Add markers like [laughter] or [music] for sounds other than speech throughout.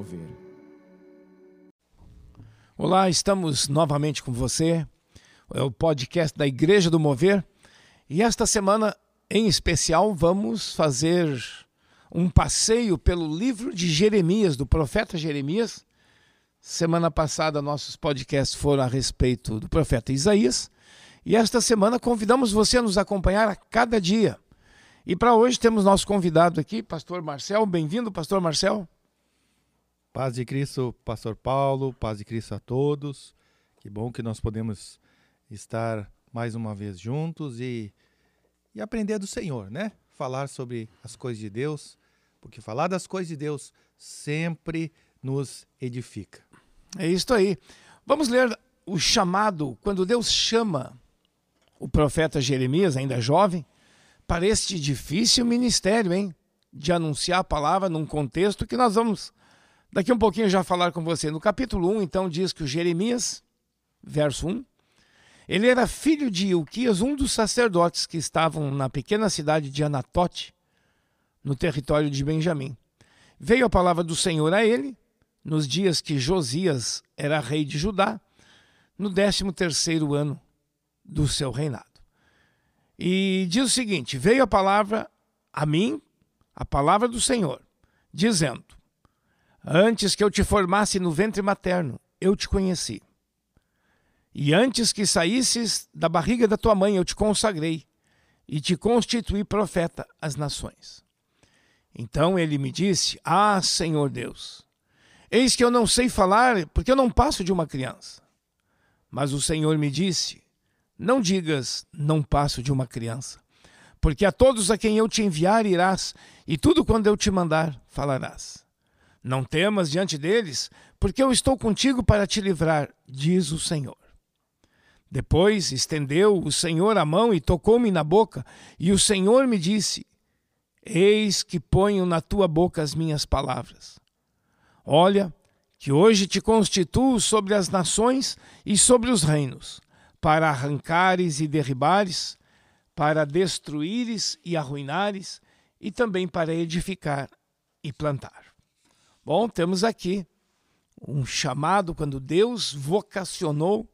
Mover. Olá, estamos novamente com você. É o podcast da Igreja do Mover. E esta semana, em especial, vamos fazer um passeio pelo livro de Jeremias, do profeta Jeremias. Semana passada, nossos podcasts foram a respeito do profeta Isaías. E esta semana convidamos você a nos acompanhar a cada dia. E para hoje temos nosso convidado aqui, pastor Marcel. Bem-vindo, pastor Marcel. Paz de Cristo, pastor Paulo, paz de Cristo a todos. Que bom que nós podemos estar mais uma vez juntos e, e aprender do Senhor, né? Falar sobre as coisas de Deus, porque falar das coisas de Deus sempre nos edifica. É isso aí. Vamos ler o chamado, quando Deus chama o profeta Jeremias, ainda jovem, para este difícil ministério, hein? De anunciar a palavra num contexto que nós vamos daqui um pouquinho já falar com você. No capítulo 1, então, diz que o Jeremias, verso 1, ele era filho de Ilquias, um dos sacerdotes que estavam na pequena cidade de Anatote, no território de Benjamim. Veio a palavra do Senhor a ele, nos dias que Josias era rei de Judá, no décimo terceiro ano do seu reinado. E diz o seguinte: Veio a palavra a mim, a palavra do Senhor, dizendo: Antes que eu te formasse no ventre materno, eu te conheci. E antes que saísses da barriga da tua mãe, eu te consagrei e te constituí profeta às nações. Então ele me disse: Ah, Senhor Deus, eis que eu não sei falar, porque eu não passo de uma criança. Mas o Senhor me disse: Não digas, não passo de uma criança, porque a todos a quem eu te enviar irás, e tudo quando eu te mandar falarás. Não temas diante deles, porque eu estou contigo para te livrar, diz o Senhor. Depois estendeu o Senhor a mão e tocou-me na boca, e o Senhor me disse: Eis que ponho na tua boca as minhas palavras. Olha, que hoje te constituo sobre as nações e sobre os reinos, para arrancares e derribares, para destruíres e arruinares, e também para edificar e plantar. Bom, temos aqui um chamado quando Deus vocacionou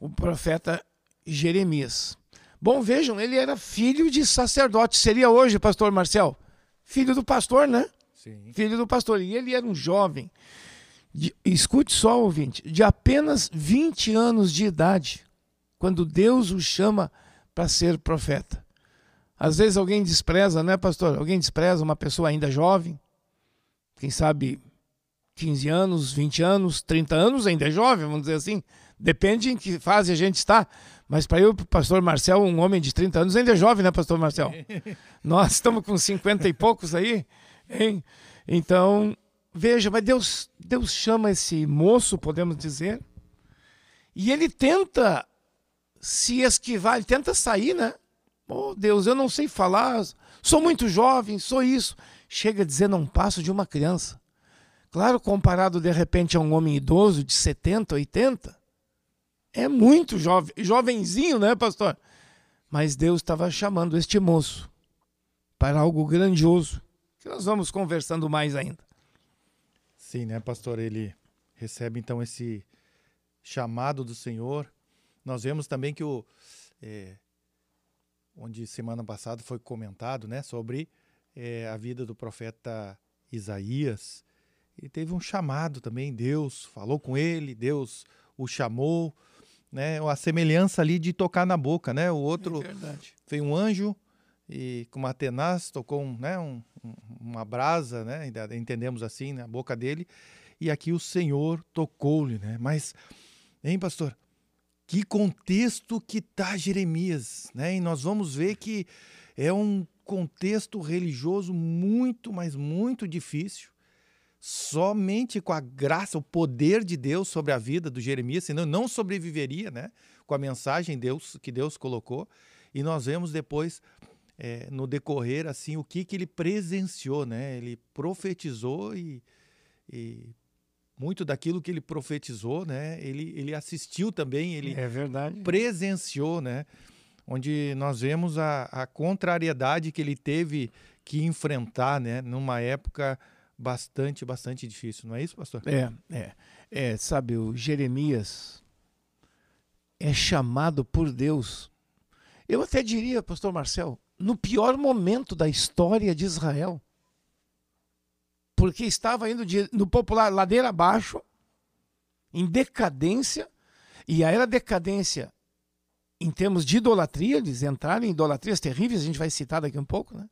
o profeta Jeremias. Bom, vejam, ele era filho de sacerdote. Seria hoje, pastor Marcel? Filho do pastor, né? Sim. Filho do pastor. E ele era um jovem, de, escute só, ouvinte, de apenas 20 anos de idade, quando Deus o chama para ser profeta. Às vezes alguém despreza, não é, pastor? Alguém despreza uma pessoa ainda jovem, quem sabe 15 anos, 20 anos, 30 anos, ainda é jovem, vamos dizer assim. Depende em que fase a gente está. Mas para eu, pastor Marcel, um homem de 30 anos, ainda é jovem, né, pastor Marcel? [laughs] Nós estamos com 50 e poucos aí, hein? Então, veja, mas Deus, Deus chama esse moço, podemos dizer, e ele tenta se esquivar, ele tenta sair, né? Oh, Deus, eu não sei falar, sou muito jovem, sou isso. Chega a dizer, não passo de uma criança. Claro, comparado de repente a um homem idoso de 70, 80, é muito jovem, jovenzinho, né, pastor? Mas Deus estava chamando este moço para algo grandioso, que nós vamos conversando mais ainda. Sim, né, pastor? Ele recebe então esse chamado do Senhor. Nós vemos também que o. É, onde semana passada foi comentado, né, sobre é, a vida do profeta Isaías. Ele teve um chamado também, Deus falou com ele, Deus o chamou né? A semelhança ali de tocar na boca, né? O outro é foi um anjo e com uma tenaz tocou um, né? Um, uma brasa, né? Entendemos assim, na né? boca dele. E aqui o Senhor tocou-lhe, né? Mas, hein, pastor? Que contexto que tá Jeremias, né? E nós vamos ver que é um contexto religioso muito, mas muito difícil somente com a graça, o poder de Deus sobre a vida do Jeremias, senão não sobreviveria, né? Com a mensagem Deus que Deus colocou. E nós vemos depois é, no decorrer assim o que que ele presenciou, né? Ele profetizou e, e muito daquilo que ele profetizou, né? Ele, ele assistiu também, ele é presenciou, né? Onde nós vemos a, a contrariedade que ele teve que enfrentar, né? Numa época bastante, bastante difícil, não é isso, pastor? É, é. é sabe, o Jeremias é chamado por Deus. Eu até diria, pastor Marcel, no pior momento da história de Israel. Porque estava indo de, no popular ladeira abaixo, em decadência, e aí era decadência em termos de idolatria, eles entraram em idolatrias terríveis, a gente vai citar daqui um pouco, né?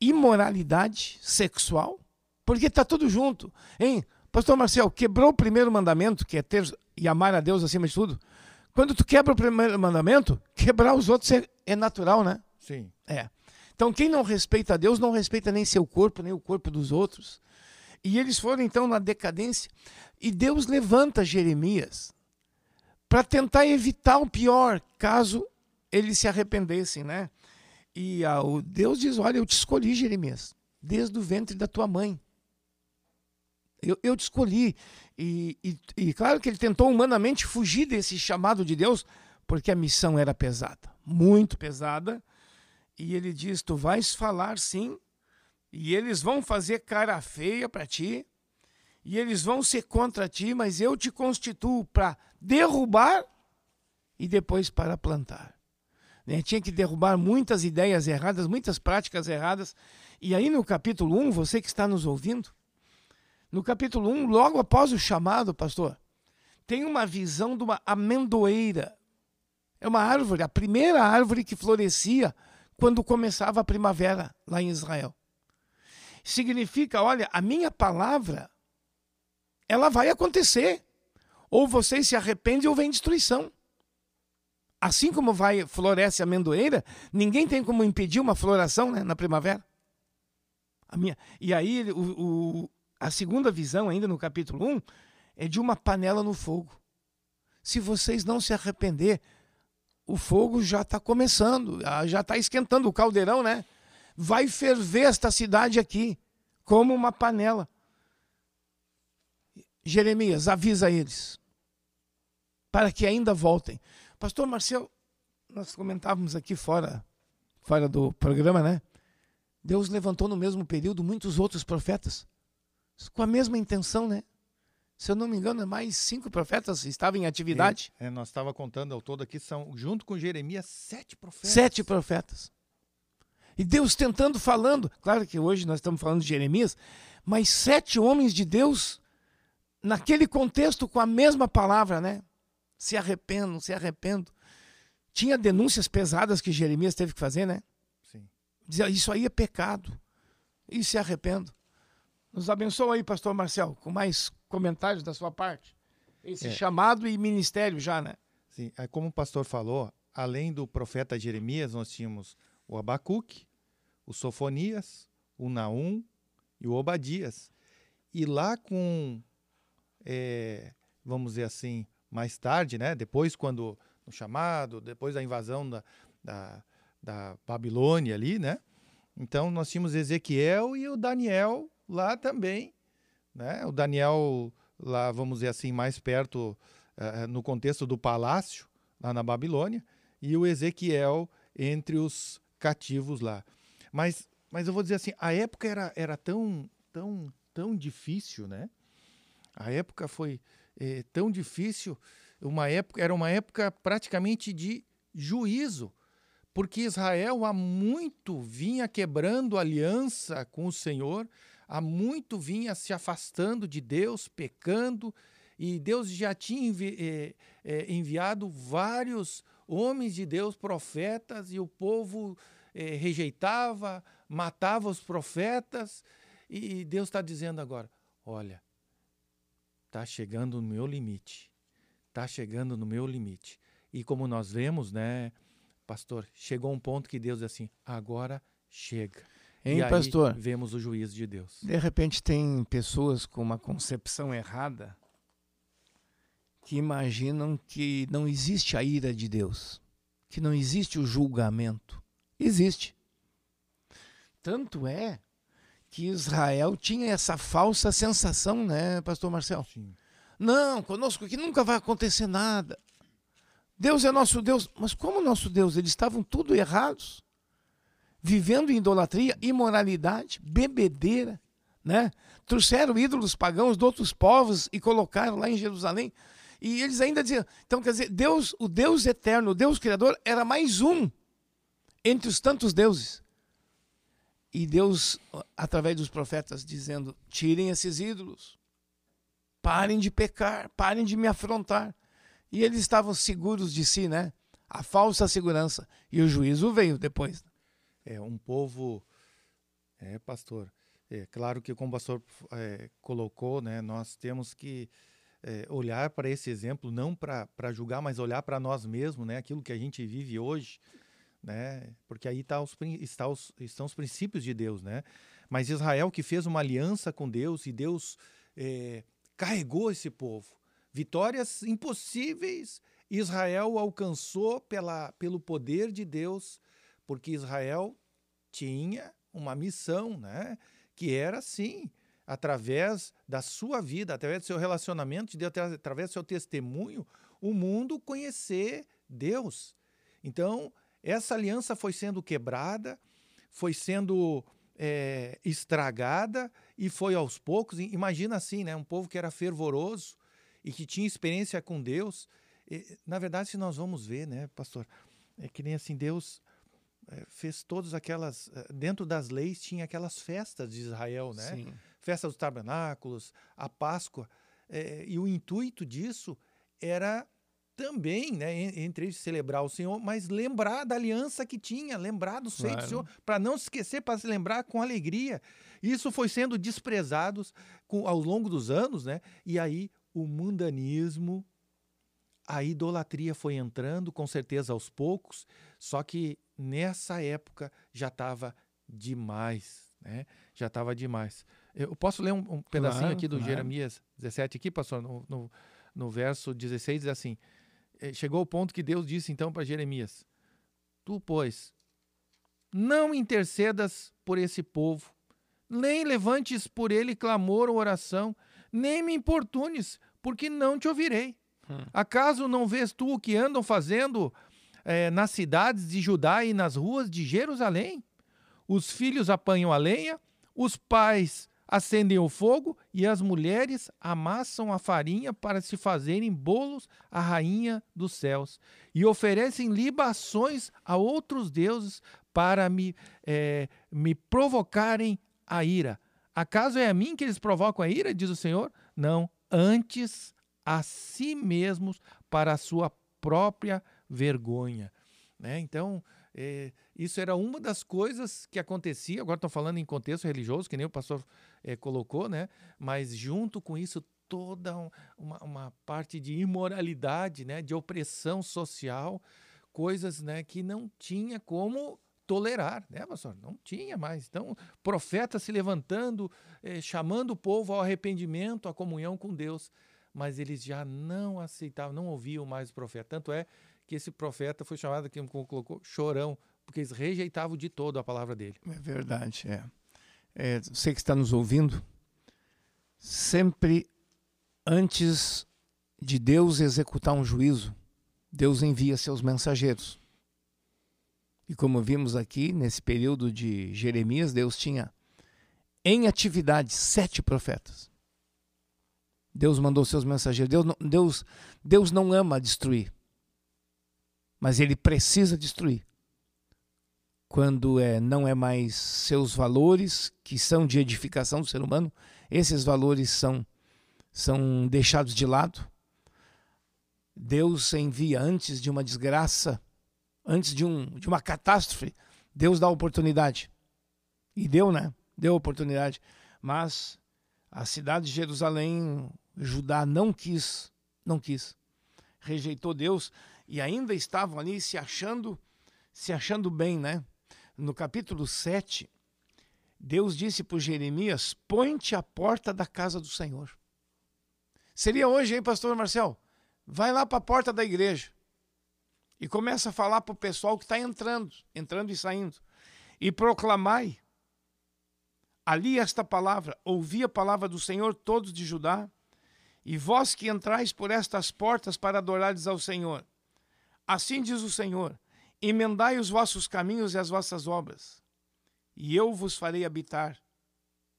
Imoralidade sexual, porque está tudo junto. Hein? Pastor Marcel, quebrou o primeiro mandamento, que é ter e amar a Deus acima de tudo. Quando tu quebra o primeiro mandamento, quebrar os outros é, é natural, né? Sim. É. Então, quem não respeita a Deus não respeita nem seu corpo, nem o corpo dos outros. E eles foram então na decadência. E Deus levanta Jeremias para tentar evitar o pior, caso eles se arrependessem, né? E a, o Deus diz: Olha, eu te escolhi, Jeremias, desde o ventre da tua mãe. Eu, eu te escolhi. E, e, e claro que ele tentou humanamente fugir desse chamado de Deus, porque a missão era pesada, muito pesada. E ele diz: Tu vais falar sim, e eles vão fazer cara feia para ti, e eles vão ser contra ti, mas eu te constituo para derrubar e depois para plantar. Né? Tinha que derrubar muitas ideias erradas, muitas práticas erradas. E aí no capítulo 1, você que está nos ouvindo, no capítulo 1, logo após o chamado, pastor, tem uma visão de uma amendoeira. É uma árvore, a primeira árvore que florescia quando começava a primavera lá em Israel. Significa, olha, a minha palavra ela vai acontecer. Ou vocês se arrependem ou vem destruição. Assim como vai floresce a amendoeira, ninguém tem como impedir uma floração né, na primavera. A minha, e aí o, o, a segunda visão, ainda no capítulo 1, é de uma panela no fogo. Se vocês não se arrepender, o fogo já está começando, já está esquentando o caldeirão, né? Vai ferver esta cidade aqui, como uma panela. Jeremias, avisa eles, para que ainda voltem. Pastor Marcel, nós comentávamos aqui fora, fora do programa, né? Deus levantou no mesmo período muitos outros profetas, com a mesma intenção, né? Se eu não me engano, mais cinco profetas estavam em atividade. É, é nós estava contando ao todo aqui, são, junto com Jeremias, sete profetas. Sete profetas. E Deus tentando, falando. Claro que hoje nós estamos falando de Jeremias, mas sete homens de Deus naquele contexto com a mesma palavra, né? Se arrependo, se arrependo. Tinha denúncias pesadas que Jeremias teve que fazer, né? Sim. Dizia, isso aí é pecado. E se arrependo. Nos abençoa aí, pastor Marcel, com mais comentários da sua parte. Esse é. chamado e ministério já, né? Sim, é como o pastor falou, além do profeta Jeremias, nós tínhamos o Abacuque, o Sofonias, o Naum e o Obadias. E lá com é, vamos dizer assim, mais tarde, né? Depois, quando no chamado, depois da invasão da, da, da Babilônia ali, né? Então nós tínhamos Ezequiel e o Daniel lá também, né? O Daniel lá, vamos dizer assim, mais perto uh, no contexto do palácio lá na Babilônia e o Ezequiel entre os cativos lá. Mas, mas eu vou dizer assim, a época era, era tão, tão, tão difícil, né? A época foi é, tão difícil, uma época era uma época praticamente de juízo, porque Israel há muito vinha quebrando aliança com o Senhor, há muito vinha se afastando de Deus, pecando, e Deus já tinha envi é, é, enviado vários homens de Deus, profetas, e o povo rejeitava, matava os profetas, e Deus está dizendo agora: olha, está chegando no meu limite. Está chegando no meu limite. E como nós vemos, né, pastor, chegou um ponto que Deus diz assim: agora chega. Hein, e pastor? vemos o juízo de Deus. De repente tem pessoas com uma concepção errada que imaginam que não existe a ira de Deus, que não existe o julgamento. Existe. Tanto é que Israel tinha essa falsa sensação, né, pastor Marcel? Sim. Não, conosco aqui nunca vai acontecer nada. Deus é nosso Deus. Mas como nosso Deus? Eles estavam tudo errados. Vivendo em idolatria, imoralidade, bebedeira, né? Trouxeram ídolos pagãos de outros povos e colocaram lá em Jerusalém. E eles ainda diziam, então quer dizer, Deus, o Deus eterno, o Deus criador era mais um entre os tantos deuses. E Deus, através dos profetas, dizendo: tirem esses ídolos, parem de pecar, parem de me afrontar. E eles estavam seguros de si, né? A falsa segurança. E o juízo veio depois. É um povo, é, pastor. É claro que, como o pastor é, colocou, né, nós temos que é, olhar para esse exemplo, não para julgar, mas olhar para nós mesmos, né, aquilo que a gente vive hoje né? Porque aí tá os, está os, estão os princípios de Deus, né? Mas Israel que fez uma aliança com Deus e Deus é, carregou esse povo. Vitórias impossíveis Israel alcançou pela, pelo poder de Deus, porque Israel tinha uma missão, né? Que era assim, através da sua vida, através do seu relacionamento de Deus, através do seu testemunho, o mundo conhecer Deus. Então, essa aliança foi sendo quebrada, foi sendo é, estragada e foi aos poucos. Imagina assim, né? Um povo que era fervoroso e que tinha experiência com Deus. E, na verdade, se nós vamos ver, né, pastor, é que nem assim Deus fez todas aquelas é, dentro das leis tinha aquelas festas de Israel, né? Sim. Festa dos tabernáculos, a Páscoa, é, e o intuito disso era também, né, entre eles celebrar o Senhor, mas lembrar da aliança que tinha, lembrar do seio claro. do Senhor, para não se esquecer, para se lembrar com alegria. Isso foi sendo desprezado com, ao longo dos anos, né? E aí o mundanismo, a idolatria foi entrando, com certeza aos poucos, só que nessa época já estava demais, né? Já estava demais. Eu posso ler um, um pedacinho claro, aqui do claro. Jeremias 17 aqui, pastor, no, no, no verso 16 diz assim: eh, chegou o ponto que Deus disse então para Jeremias: Tu, pois, não intercedas por esse povo, nem levantes por ele clamor ou oração, nem me importunes, porque não te ouvirei. Hum. Acaso não vês tu o que andam fazendo eh, nas cidades de Judá e nas ruas de Jerusalém? Os filhos apanham a lenha, os pais acendem o fogo e as mulheres amassam a farinha para se fazerem bolos à rainha dos céus e oferecem libações a outros deuses para me, é, me provocarem a ira. Acaso é a mim que eles provocam a ira, diz o Senhor? Não, antes a si mesmos para a sua própria vergonha. Né? Então, é, isso era uma das coisas que acontecia. Agora estou falando em contexto religioso, que nem o pastor é, colocou, né? Mas junto com isso toda uma, uma, parte de imoralidade, né? De opressão social, coisas, né? Que não tinha como tolerar, né, pastor? Não tinha mais. Então, profeta se levantando, é, chamando o povo ao arrependimento, à comunhão com Deus, mas eles já não aceitavam, não ouviam mais o profeta. Tanto é que esse profeta foi chamado, como colocou, chorão, porque eles rejeitavam de todo a palavra dele. É verdade, é. é você que está nos ouvindo, sempre antes de Deus executar um juízo, Deus envia seus mensageiros. E como vimos aqui, nesse período de Jeremias, Deus tinha em atividade sete profetas. Deus mandou seus mensageiros. Deus não, Deus, Deus não ama destruir, mas ele precisa destruir quando é, não é mais seus valores, que são de edificação do ser humano, esses valores são, são deixados de lado. Deus envia antes de uma desgraça, antes de, um, de uma catástrofe, Deus dá oportunidade. E deu, né? Deu oportunidade. Mas a cidade de Jerusalém, Judá não quis, não quis. Rejeitou Deus e ainda estavam ali se achando, se achando bem, né? no capítulo 7, Deus disse para Jeremias: põe-te à porta da casa do Senhor. Seria hoje, hein, pastor Marcel? Vai lá para a porta da igreja e começa a falar para o pessoal que está entrando, entrando e saindo, e proclamai ali esta palavra: ouvi a palavra do Senhor, todos de Judá, e vós que entrais por estas portas para adorares ao Senhor. Assim diz o Senhor: Emendai os vossos caminhos e as vossas obras, e eu vos farei habitar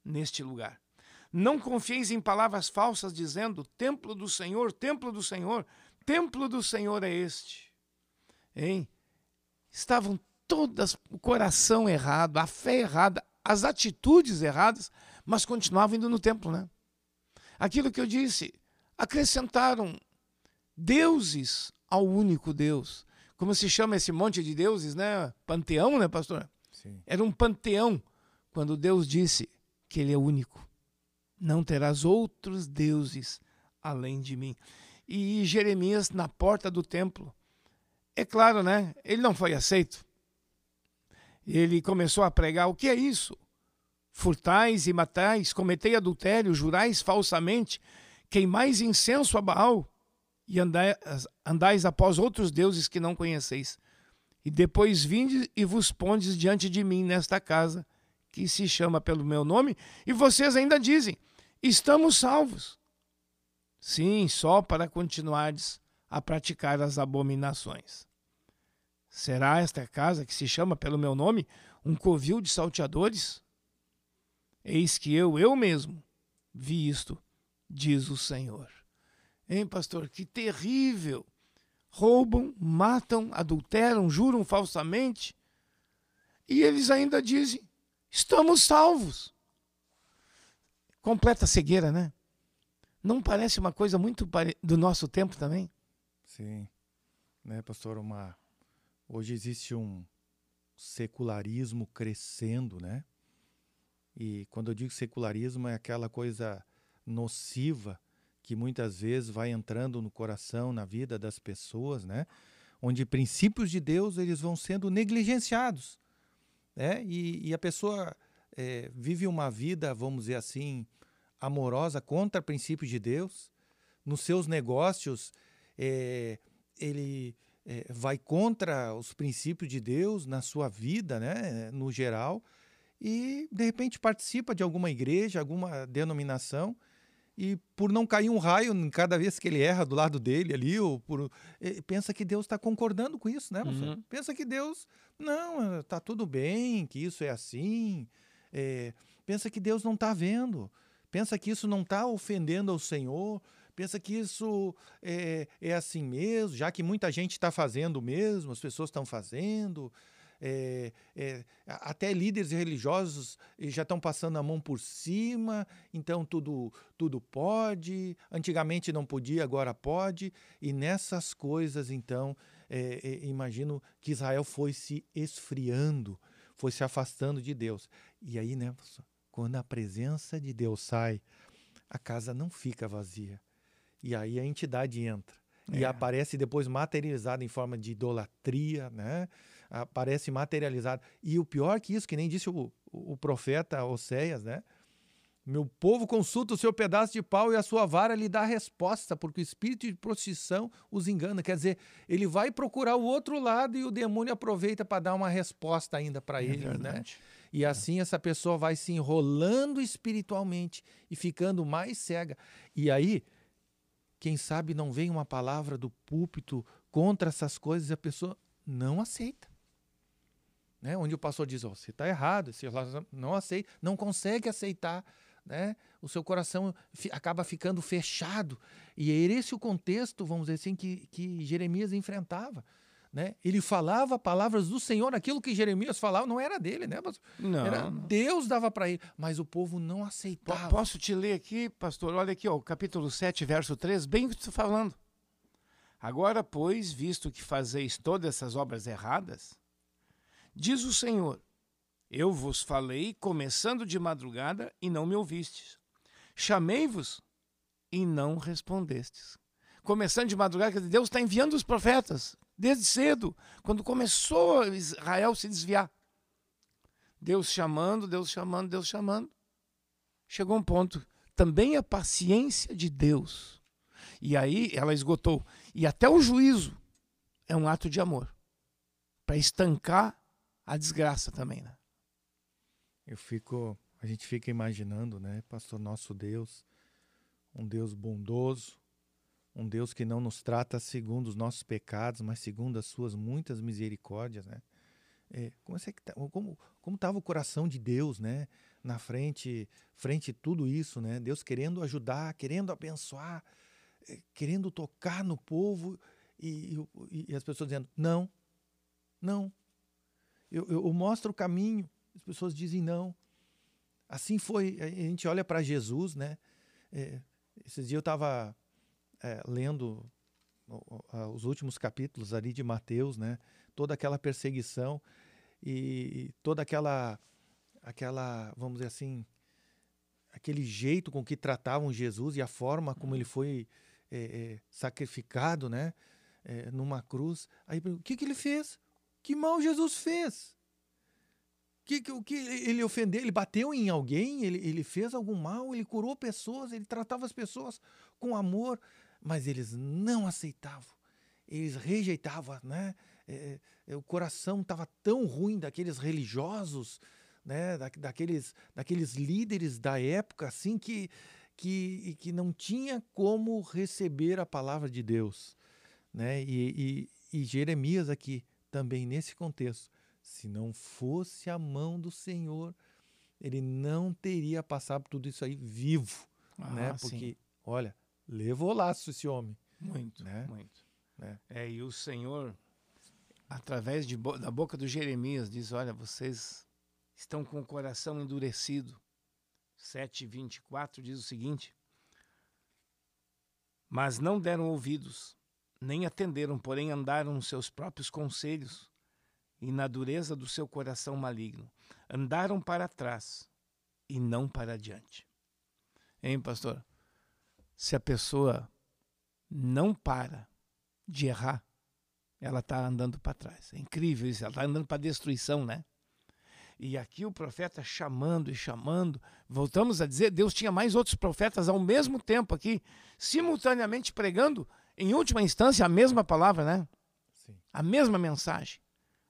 neste lugar. Não confieis em palavras falsas, dizendo: Templo do Senhor, templo do Senhor, templo do Senhor é este. Hein? Estavam todas o coração errado, a fé errada, as atitudes erradas, mas continuavam indo no templo, né? Aquilo que eu disse, acrescentaram deuses ao único Deus. Como se chama esse monte de deuses, né? Panteão, né, pastor? Sim. Era um panteão quando Deus disse que ele é único. Não terás outros deuses além de mim. E Jeremias na porta do templo. É claro, né? Ele não foi aceito. Ele começou a pregar: o que é isso? Furtais e matais, cometei adultério, jurais falsamente, queimais incenso a Baal e andais, após outros deuses que não conheceis. E depois vinde e vos pondes diante de mim nesta casa, que se chama pelo meu nome, e vocês ainda dizem: estamos salvos. Sim, só para continuardes a praticar as abominações. Será esta casa que se chama pelo meu nome um covil de salteadores? Eis que eu, eu mesmo, vi isto, diz o Senhor. Hein, pastor? Que terrível! Roubam, matam, adulteram, juram falsamente e eles ainda dizem: estamos salvos. Completa cegueira, né? Não parece uma coisa muito do nosso tempo também? Sim. Né, pastor? Uma... Hoje existe um secularismo crescendo, né? E quando eu digo secularismo, é aquela coisa nociva que muitas vezes vai entrando no coração, na vida das pessoas, né? Onde princípios de Deus eles vão sendo negligenciados, né? E, e a pessoa é, vive uma vida, vamos dizer assim, amorosa contra princípios de Deus. Nos seus negócios, é, ele é, vai contra os princípios de Deus na sua vida, né? No geral e de repente participa de alguma igreja, alguma denominação e por não cair um raio cada vez que ele erra do lado dele ali, ou por, pensa que Deus está concordando com isso, né? Uhum. Pensa que Deus, não, está tudo bem, que isso é assim. É, pensa que Deus não está vendo. Pensa que isso não está ofendendo ao Senhor. Pensa que isso é, é assim mesmo, já que muita gente está fazendo mesmo, as pessoas estão fazendo é, é, até líderes religiosos já estão passando a mão por cima, então tudo, tudo pode. Antigamente não podia, agora pode. E nessas coisas, então, é, é imagino que Israel foi se esfriando, foi se afastando de Deus. E aí, né, quando a presença de Deus sai, a casa não fica vazia. E aí a entidade entra. E é. aparece depois materializada em forma de idolatria, né? Aparece materializado. E o pior que isso, que nem disse o, o profeta Oséias, né? Meu povo consulta o seu pedaço de pau e a sua vara lhe dá resposta, porque o espírito de prostituição os engana. Quer dizer, ele vai procurar o outro lado e o demônio aproveita para dar uma resposta ainda para é ele, né? E assim essa pessoa vai se enrolando espiritualmente e ficando mais cega. E aí, quem sabe não vem uma palavra do púlpito contra essas coisas e a pessoa não aceita né? onde o pastor diz, oh, você está errado, você não aceita, não consegue aceitar, né? o seu coração acaba ficando fechado. E era esse o contexto, vamos dizer assim, que, que Jeremias enfrentava. Né? Ele falava palavras do Senhor, aquilo que Jeremias falava não era dele, né? Não. Era, Deus dava para ele, mas o povo não aceitava. Posso te ler aqui, pastor? Olha aqui, ó, capítulo 7, verso 3, bem o que tu está falando. Agora, pois, visto que fazeis todas essas obras erradas, Diz o Senhor: Eu vos falei começando de madrugada e não me ouvistes. Chamei-vos e não respondestes. Começando de madrugada, Deus está enviando os profetas desde cedo, quando começou Israel se desviar. Deus chamando, Deus chamando, Deus chamando. Chegou um ponto. Também a paciência de Deus. E aí ela esgotou. E até o juízo é um ato de amor para estancar a desgraça também, né? Eu fico, a gente fica imaginando, né, pastor, nosso Deus, um Deus bondoso, um Deus que não nos trata segundo os nossos pecados, mas segundo as suas muitas misericórdias, né? É, como é que tá, como como estava o coração de Deus, né? na frente, frente tudo isso, né? Deus querendo ajudar, querendo abençoar, eh, querendo tocar no povo e, e, e as pessoas dizendo não, não. Eu, eu, mostro o caminho, as pessoas dizem não. Assim foi. A gente olha para Jesus, né? É, esses dias eu estava é, lendo os últimos capítulos ali de Mateus, né? Toda aquela perseguição e toda aquela, aquela, vamos dizer assim, aquele jeito com que tratavam Jesus e a forma como ele foi é, é, sacrificado, né? É, numa cruz. Aí, o que, que ele fez? Que mal Jesus fez? que, que, que ele ofendeu, ele bateu em alguém, ele, ele fez algum mal, ele curou pessoas, ele tratava as pessoas com amor, mas eles não aceitavam, eles rejeitavam, né? É, é, o coração estava tão ruim daqueles religiosos, né? Da, daqueles, daqueles líderes da época, assim, que, que, que não tinha como receber a palavra de Deus. Né? E, e, e Jeremias aqui, também nesse contexto, se não fosse a mão do Senhor, ele não teria passado tudo isso aí vivo, ah, né? Porque, sim. olha, levou laço esse homem. Muito, né? muito. Né? É, e o Senhor, através de, da boca do Jeremias, diz: Olha, vocês estão com o coração endurecido. 7,24 diz o seguinte: Mas não deram ouvidos, nem atenderam, porém andaram nos seus próprios conselhos e na dureza do seu coração maligno. Andaram para trás e não para adiante. Hein, pastor? Se a pessoa não para de errar, ela está andando para trás. É incrível isso, ela está andando para destruição, né? E aqui o profeta chamando e chamando. Voltamos a dizer, Deus tinha mais outros profetas ao mesmo tempo aqui, simultaneamente pregando, em última instância, a mesma palavra, né? Sim. A mesma mensagem.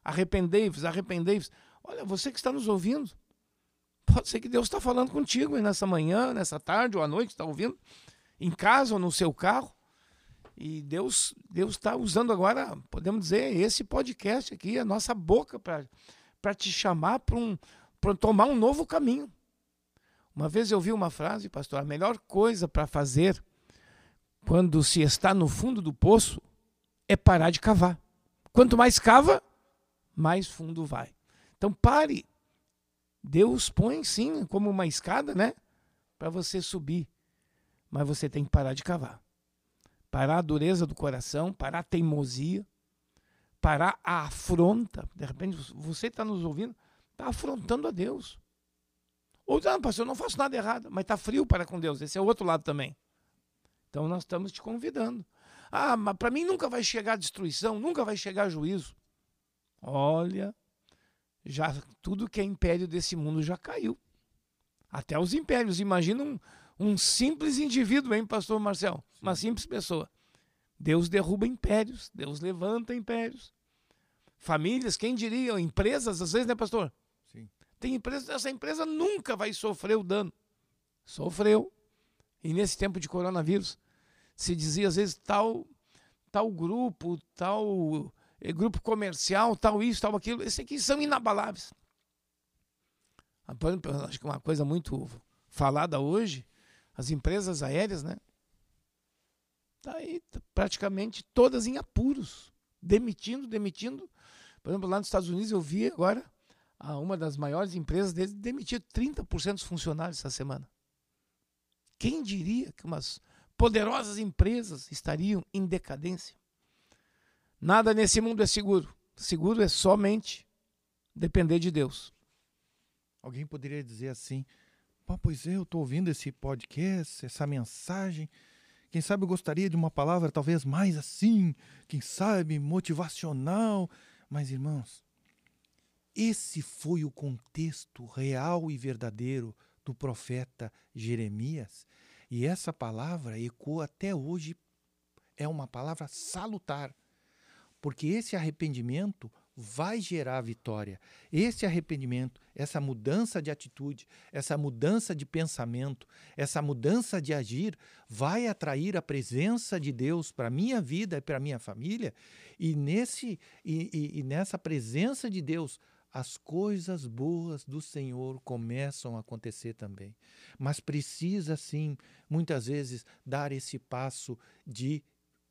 Arrependei-vos, arrependei-vos. Olha, você que está nos ouvindo, pode ser que Deus está falando contigo nessa manhã, nessa tarde ou à noite, está ouvindo, em casa ou no seu carro. E Deus Deus está usando agora, podemos dizer, esse podcast aqui, a nossa boca, para te chamar para um, tomar um novo caminho. Uma vez eu vi uma frase, pastor, a melhor coisa para fazer quando se está no fundo do poço é parar de cavar. Quanto mais cava, mais fundo vai. Então pare. Deus põe sim como uma escada, né? Para você subir. Mas você tem que parar de cavar. Parar a dureza do coração, parar a teimosia, parar a afronta. De repente você está nos ouvindo, está afrontando a Deus. Ou, não, pastor, eu não faço nada errado, mas está frio para com Deus. Esse é o outro lado também. Então nós estamos te convidando. Ah, mas para mim nunca vai chegar destruição, nunca vai chegar juízo. Olha, já tudo que é império desse mundo já caiu. Até os impérios. Imagina um, um simples indivíduo, hein, pastor Marcel? Uma simples pessoa. Deus derruba impérios, Deus levanta impérios. Famílias, quem diria? Empresas, às vezes, né, pastor? Sim. Tem empresa, essa empresa nunca vai sofrer o dano. Sofreu. E nesse tempo de coronavírus, se dizia às vezes tal tal grupo, tal é, grupo comercial, tal isso, tal aquilo. Esses aqui são inabaláveis. Acho que uma coisa muito falada hoje, as empresas aéreas, né? Tá aí praticamente todas em apuros, demitindo, demitindo. Por exemplo, lá nos Estados Unidos eu vi agora uma das maiores empresas deles demitir 30% dos funcionários essa semana. Quem diria que umas poderosas empresas estariam em decadência? Nada nesse mundo é seguro. Seguro é somente depender de Deus. Alguém poderia dizer assim: pois é, eu estou ouvindo esse podcast, essa mensagem. Quem sabe eu gostaria de uma palavra talvez mais assim, quem sabe motivacional. Mas, irmãos, esse foi o contexto real e verdadeiro do profeta Jeremias. E essa palavra ecoa até hoje, é uma palavra salutar porque esse arrependimento vai gerar vitória. Esse arrependimento, essa mudança de atitude, essa mudança de pensamento, essa mudança de agir, vai atrair a presença de Deus para a minha vida e para a minha família. E, nesse, e, e, e nessa presença de Deus, as coisas boas do Senhor começam a acontecer também. Mas precisa, sim, muitas vezes, dar esse passo de,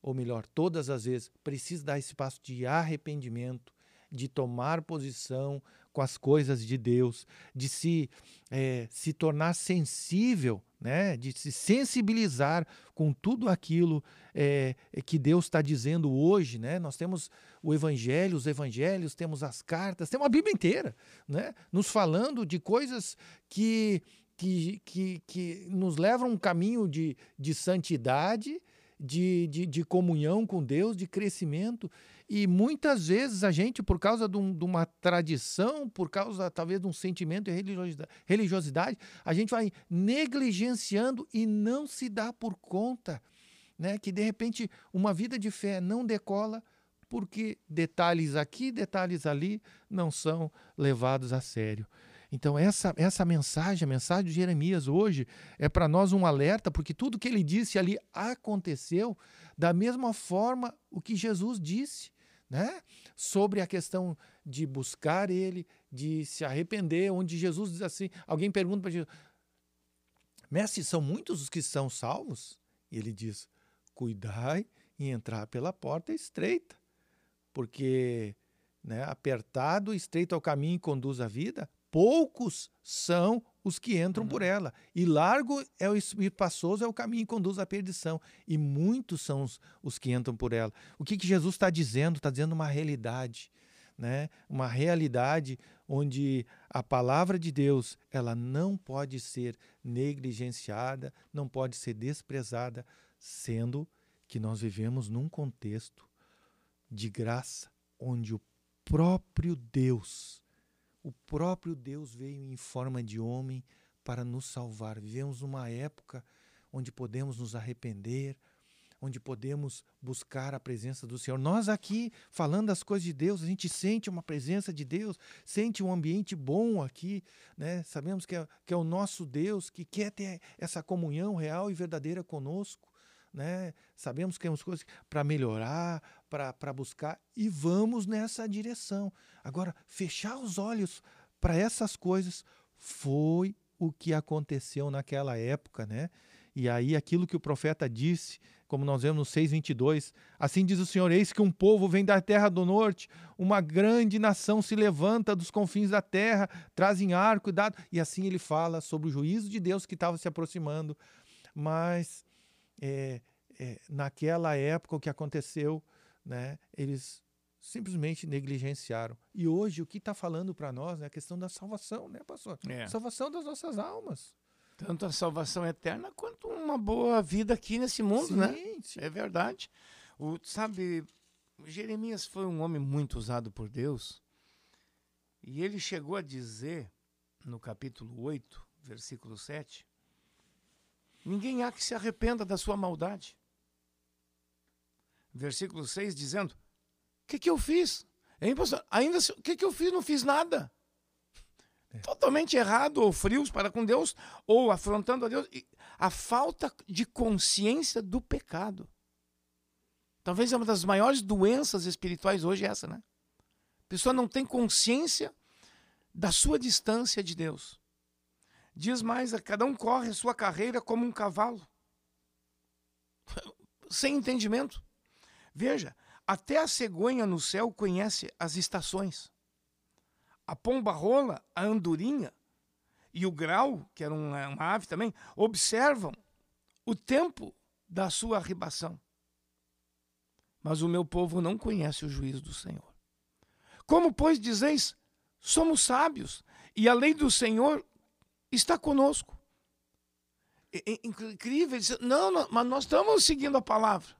ou melhor, todas as vezes, precisa dar esse passo de arrependimento, de tomar posição com as coisas de Deus, de se, é, se tornar sensível, né? de se sensibilizar com tudo aquilo é, que Deus está dizendo hoje. Né? Nós temos o Evangelho, os Evangelhos, temos as cartas, temos a Bíblia inteira, né? nos falando de coisas que, que, que, que nos levam a um caminho de, de santidade, de, de, de comunhão com Deus, de crescimento. E muitas vezes a gente, por causa de, um, de, uma tradição, por causa talvez de um sentimento de religiosidade, a gente vai negligenciando e não se dá por conta né, que de repente uma vida de fé não decola porque detalhes aqui, detalhes ali não são levados a sério. Então, essa, essa mensagem, a mensagem de Jeremias hoje, é para nós um alerta, porque tudo que ele disse ali aconteceu da mesma forma o que Jesus disse né? sobre a questão de buscar Ele, de se arrepender, onde Jesus diz assim: alguém pergunta para Jesus, Mestre, são muitos os que são salvos? E ele diz: cuidai e entrar pela porta estreita, porque né, apertado, estreito é o caminho que conduz à vida, poucos são os que entram uhum. por ela. E largo é o espaçoso é o caminho que conduz à perdição. E muitos são os, os que entram por ela. O que, que Jesus está dizendo? Está dizendo uma realidade. Né? Uma realidade onde a palavra de Deus ela não pode ser negligenciada, não pode ser desprezada, sendo que nós vivemos num contexto de graça, onde o próprio Deus o próprio Deus veio em forma de homem para nos salvar. Vivemos uma época onde podemos nos arrepender, onde podemos buscar a presença do Senhor. Nós aqui, falando das coisas de Deus, a gente sente uma presença de Deus, sente um ambiente bom aqui, né? Sabemos que é, que é o nosso Deus que quer ter essa comunhão real e verdadeira conosco. Né? Sabemos que temos coisas para melhorar, para buscar e vamos nessa direção. Agora, fechar os olhos para essas coisas foi o que aconteceu naquela época, né? E aí aquilo que o profeta disse, como nós vemos no 6:22, assim diz o Senhor: eis que um povo vem da terra do norte, uma grande nação se levanta dos confins da terra, trazem arco e dado, e assim ele fala sobre o juízo de Deus que estava se aproximando. Mas é, é, naquela época o que aconteceu, né, eles simplesmente negligenciaram. E hoje o que está falando para nós é a questão da salvação, né, pastor? É. Salvação das nossas almas. Tanto a salvação eterna quanto uma boa vida aqui nesse mundo, sim, né? Sim. É verdade. O, sabe, Jeremias foi um homem muito usado por Deus. E ele chegou a dizer, no capítulo 8, versículo 7, Ninguém há que se arrependa da sua maldade. Versículo 6 dizendo: O que, que eu fiz? Hein, pastor? Ainda o que, que eu fiz? Não fiz nada. É. Totalmente errado, ou frios para com Deus, ou afrontando a Deus. A falta de consciência do pecado. Talvez é uma das maiores doenças espirituais hoje é essa, né? A pessoa não tem consciência da sua distância de Deus. Diz mais, cada um corre a sua carreira como um cavalo. Sem entendimento. Veja, até a cegonha no céu conhece as estações. A pomba rola, a andorinha e o grau, que era uma, uma ave também, observam o tempo da sua arribação. Mas o meu povo não conhece o juízo do Senhor. Como, pois, dizeis, somos sábios, e a lei do Senhor está conosco. Incrível, não, não, mas nós estamos seguindo a palavra.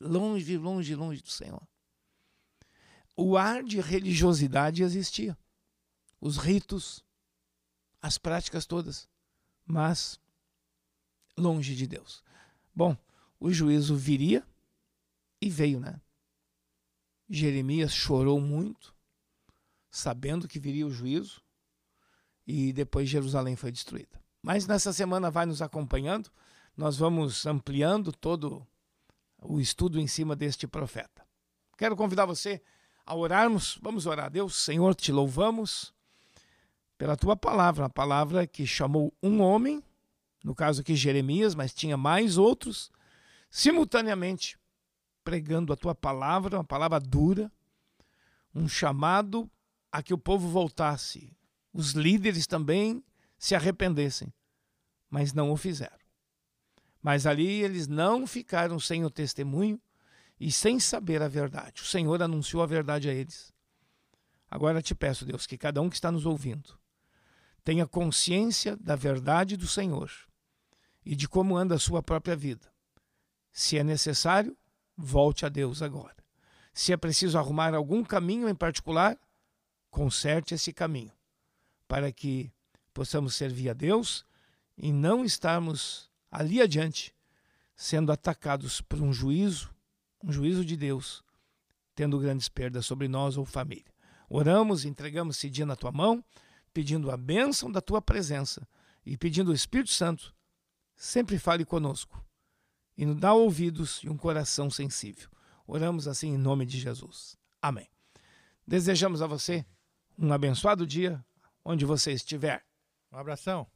Longe, longe, longe do Senhor. O ar de religiosidade existia. Os ritos, as práticas todas, mas longe de Deus. Bom, o juízo viria e veio, né? Jeremias chorou muito, sabendo que viria o juízo, e depois Jerusalém foi destruída. Mas nessa semana vai nos acompanhando, nós vamos ampliando todo o estudo em cima deste profeta. Quero convidar você a orarmos, vamos orar. Deus, Senhor, te louvamos pela tua palavra, a palavra que chamou um homem, no caso aqui Jeremias, mas tinha mais outros, simultaneamente pregando a tua palavra, uma palavra dura, um chamado a que o povo voltasse, os líderes também se arrependessem, mas não o fizeram. Mas ali eles não ficaram sem o testemunho e sem saber a verdade. O Senhor anunciou a verdade a eles. Agora te peço, Deus, que cada um que está nos ouvindo tenha consciência da verdade do Senhor e de como anda a sua própria vida. Se é necessário, volte a Deus agora. Se é preciso arrumar algum caminho em particular, conserte esse caminho, para que possamos servir a Deus e não estarmos ali adiante sendo atacados por um juízo um juízo de Deus, tendo grandes perdas sobre nós ou família. Oramos, entregamos esse dia na tua mão, pedindo a bênção da tua presença e pedindo o Espírito Santo, sempre fale conosco e nos dá ouvidos e um coração sensível. Oramos assim em nome de Jesus. Amém. Desejamos a você um abençoado dia onde você estiver. Um abração.